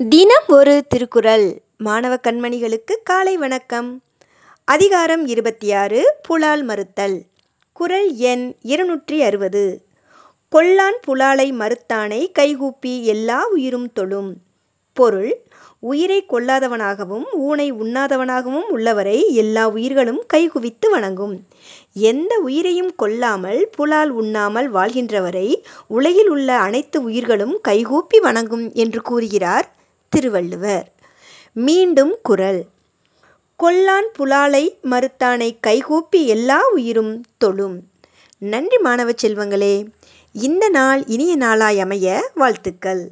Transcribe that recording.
தினம் ஒரு திருக்குறள். மாணவ கண்மணிகளுக்கு காலை வணக்கம். அதிகாரம் இருபத்தி ஆறு புலால் மறுத்தல். குறள் எண் இருநூற்றி அறுபது. கொல்லான் புலாலை மறுத்தானை கைகூப்பி எல்லா உயிரும் தொழும். பொருள் உயிரை கொல்லாதவனாகவும் ஊனை உண்ணாதவனாகவும் உள்ளவரை எல்லா உயிர்களும் கைகுவித்து வணங்கும். எந்த உயிரையும் கொல்லாமல் புலால் உண்ணாமல் வாழ்கின்றவரை உலகில் உள்ள அனைத்து உயிர்களும் கைகூப்பி வணங்கும் என்று கூறுகிறார் திருவள்ளுவர். மீண்டும் குரல். கொல்லான் புலாலை மறுத்தானை கைகூப்பி எல்லா உயிரும் தொழும். நன்றி மாணவ செல்வங்களே இந்த நாள் இனிய நாளாய் அமைய வாழ்த்துக்கள்.